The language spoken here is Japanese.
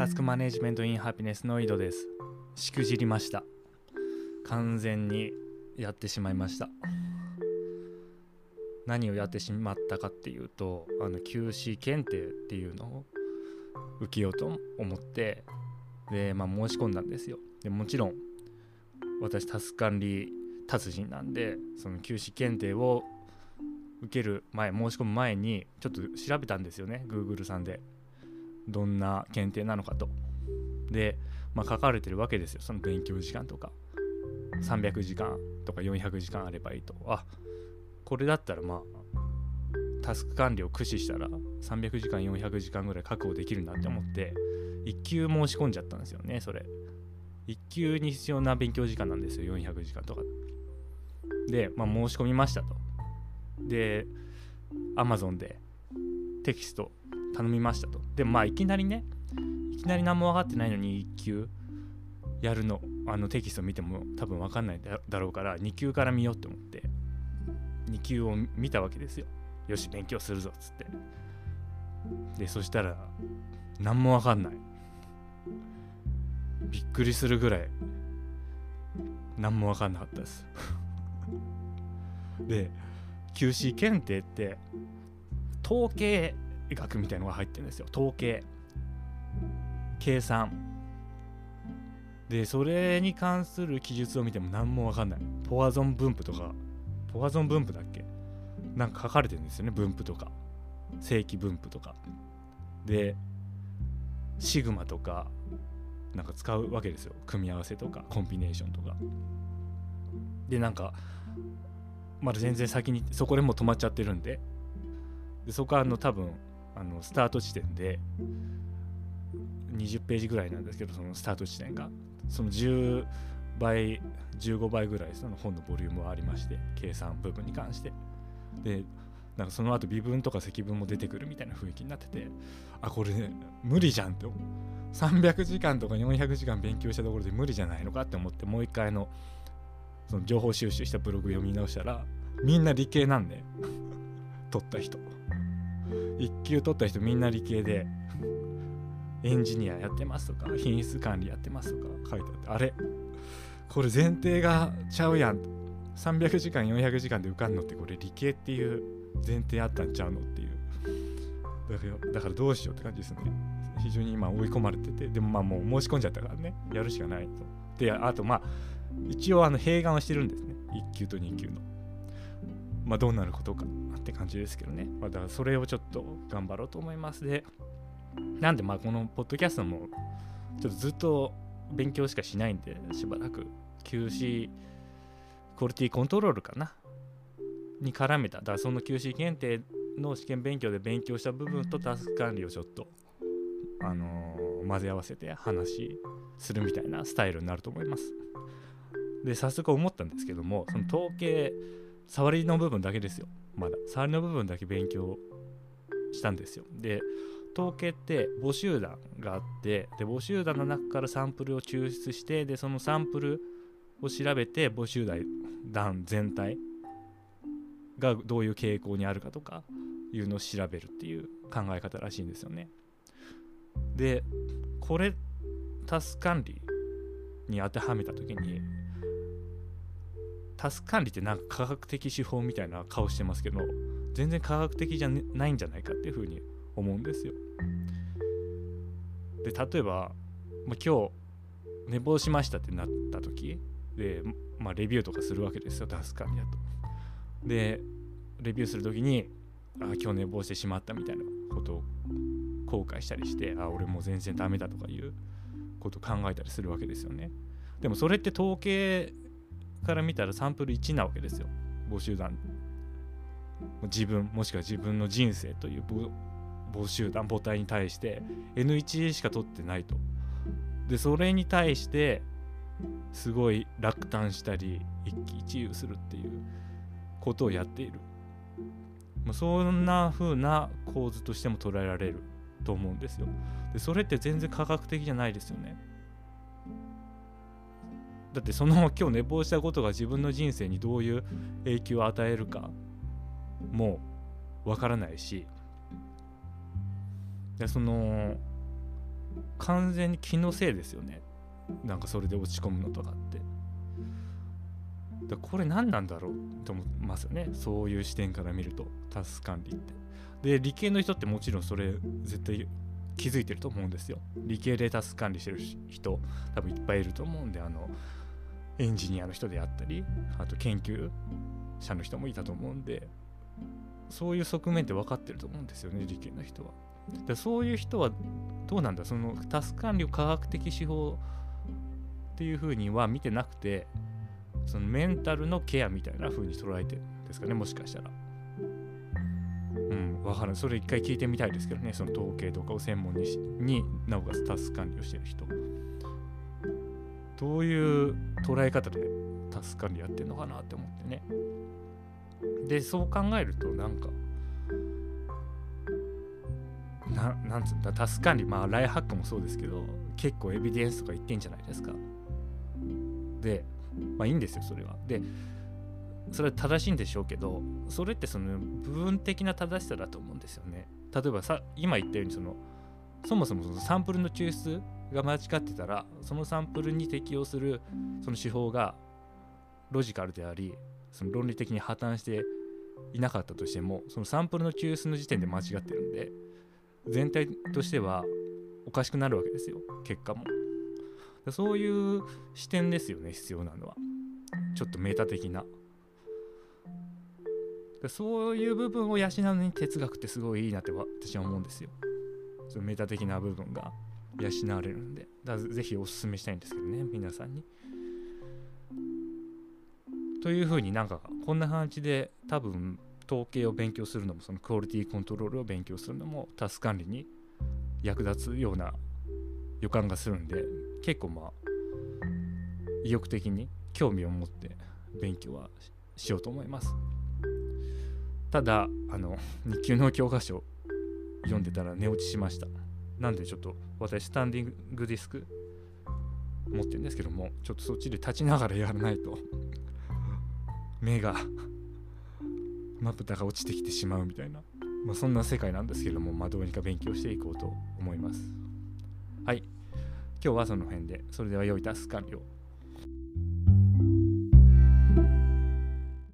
タスクマネジメントインハピネスの井戸です。しくじりました。完全にやってしまいました。何をやってしまったかっていうとあの QC 検定っていうのを受けようと思ってで、まあ、申し込んだんですよ。でもちろん私タスク管理達人なんでその QC 検定を受ける前申し込む前にちょっと調べたんですよね。Google さんで。どんな検定なのかと。で、まあ、書かれてるわけですよ。その勉強時間とか。300時間とか400時間あればいいと。あこれだったらまあタスク管理を駆使したら300時間400時間ぐらい確保できるなって思って1級申し込んじゃったんですよねそれ。1級に必要な勉強時間なんですよ400時間とか。で、まあ、申し込みましたと。で Amazon でテキスト頼みましたと。でもまあいきなりねいきなり何も分かってないのに1級やるのあのテキスト見ても多分分かんないだろうから2級から見ようって思って2級を見たわけですよ。よし勉強するぞっつって。でそしたら何も分かんない。びっくりするぐらい何も分かんなかったです。で QC 検定って統計学みたいのが入ってるんですよ。統計。計算。でそれに関する記述を見ても何も分かんない。ポワゾン分布とかポワゾン分布だっけ？なんか書かれてるんですよね分布とか。正規分布とか。でシグマとかなんか使うわけですよ。組み合わせとかコンビネーションとか。でなんかまだ全然先にそこでもう止まっちゃってるんで。でそこはあの多分あのスタート地点で20ページぐらいなんですけどそのスタート地点が。その10倍15倍ぐらいその本のボリュームはありまして計算部分に関して。でなんかその後微分とか積分も出てくるみたいな雰囲気になっててあこれね無理じゃんって300時間とか400時間勉強したところで無理じゃないのかって思ってもう一回のその情報収集したブログ読み直したらみんな理系なんで。取った人。1級取った人みんな理系でエンジニアやってますとか品質管理やってますとか書いてあってあれこれ前提がちゃうやん。300時間400時間で受かんのってこれ理系っていう前提あったんちゃうのっていう。だからだからどうしようって感じですね。非常に今追い込まれててでもまあもう申し込んじゃったからねやるしかないと。であとまあ一応あの併願をしてるんですね。1級と2級の。まあどうなることかって感じですけどね、まあ、だからそれをちょっと頑張ろうと思います。でなんでまあこのポッドキャストもちょっとずっと勉強しかしないんでしばらく QC クオリティコントロールかな。に絡めた。だからその QC 検定の試験勉強で勉強した部分とタスク管理をちょっとあのー、混ぜ合わせて話するみたいなスタイルになると思います。で早速思ったんですけどもその統計触りの部分だけですよ。まだ。触りの部分だけ勉強したんですよ。で統計って母集団があってで母集団の中からサンプルを抽出してでそのサンプルを調べて母集団全体がどういう傾向にあるかとかいうのを調べるっていう考え方らしいんですよね。でこれタス管理に当てはめた時にタス管理ってなんか科学的手法みたいな顔してますけど全然科学的じゃないんじゃないかっていうふうに思うんですよ。で例えば、まあ、今日寝坊しましたってなった時で、まあ、レビューとかするわけですよタス管理だと。でレビューする時にあ今日寝坊してしまったみたいなことを後悔したりしてあ俺もう全然ダメだとかいうことを考えたりするわけですよねでもそれって統計から見たらサンプル1なわけですよ。募集団。自分もしくは自分の人生という募集団母体に対して N1 しか取ってないと。でそれに対してすごい落胆したり一喜一憂するっていうことをやっている。まそんな風な構図としても捉えられると思うんですよ。でそれって全然科学的じゃないですよね。だってその今日寝坊したことが自分の人生にどういう影響を与えるかもわからないしでその完全に気のせいですよね。なんかそれで落ち込むのとかって。だこれ何なんだろうと思いますよね。そういう視点から見ると。タス管理って。で理系の人ってもちろんそれ絶対気づいてると思うんですよ。理系でタス管理してる人多分いっぱいいると思うんであのエンジニアの人であったりあと研究者の人もいたと思うんでそういう側面って分かってると思うんですよね理系の人は。でそういう人はどうなんだそのタス管理を科学的手法っていうふうには見てなくてそのメンタルのケアみたいな風に捉えてるんですかねもしかしたら。うん分からん。それ一回聞いてみたいですけどねその統計とかを専門にしになおかつタスク管理をしてる人。どういう捉え方でタス管理やってんのかなって思ってね。でそう考えるとなんかななんつうんだタス管理まあライハックもそうですけど結構エビデンスとか言ってんじゃないですか。でまあいいんですよそれは。でそれは正しいんでしょうけどそれってその部分的な正しさだと思うんですよね。例えばさ今言ったようにそのそもそもそのサンプルの抽出が間違ってたらそのサンプルに適用するその手法がロジカルでありその論理的に破綻していなかったとしてもそのサンプルの抽出の時点で間違ってるんで全体としてはおかしくなるわけですよ結果も。そういう視点ですよね必要なのは。ちょっとメタ的な。そういう部分を養うのに哲学ってすごいいいなって私は思うんですよ。そのメタ的な部分が。養われるんで。だぜひおすすめしたいんですけどね皆さんに。というふうになんかこんな感じで多分統計を勉強するのもそのクオリティコントロールを勉強するのもタス管理に役立つような予感がするんで結構まあ意欲的に興味を持って勉強はしようと思います。ただあの日給の教科書読んでたら寝落ちしました。なんでちょっと私スタンディングディスク持ってるんですけどもちょっとそっちで立ちながらやらないと 目が まぶたが落ちてきてしまうみたいな、まあ、そんな世界なんですけども、まあ、どうにか勉強していこうと思います。はい。今日はその辺でそれでは良いタス管理を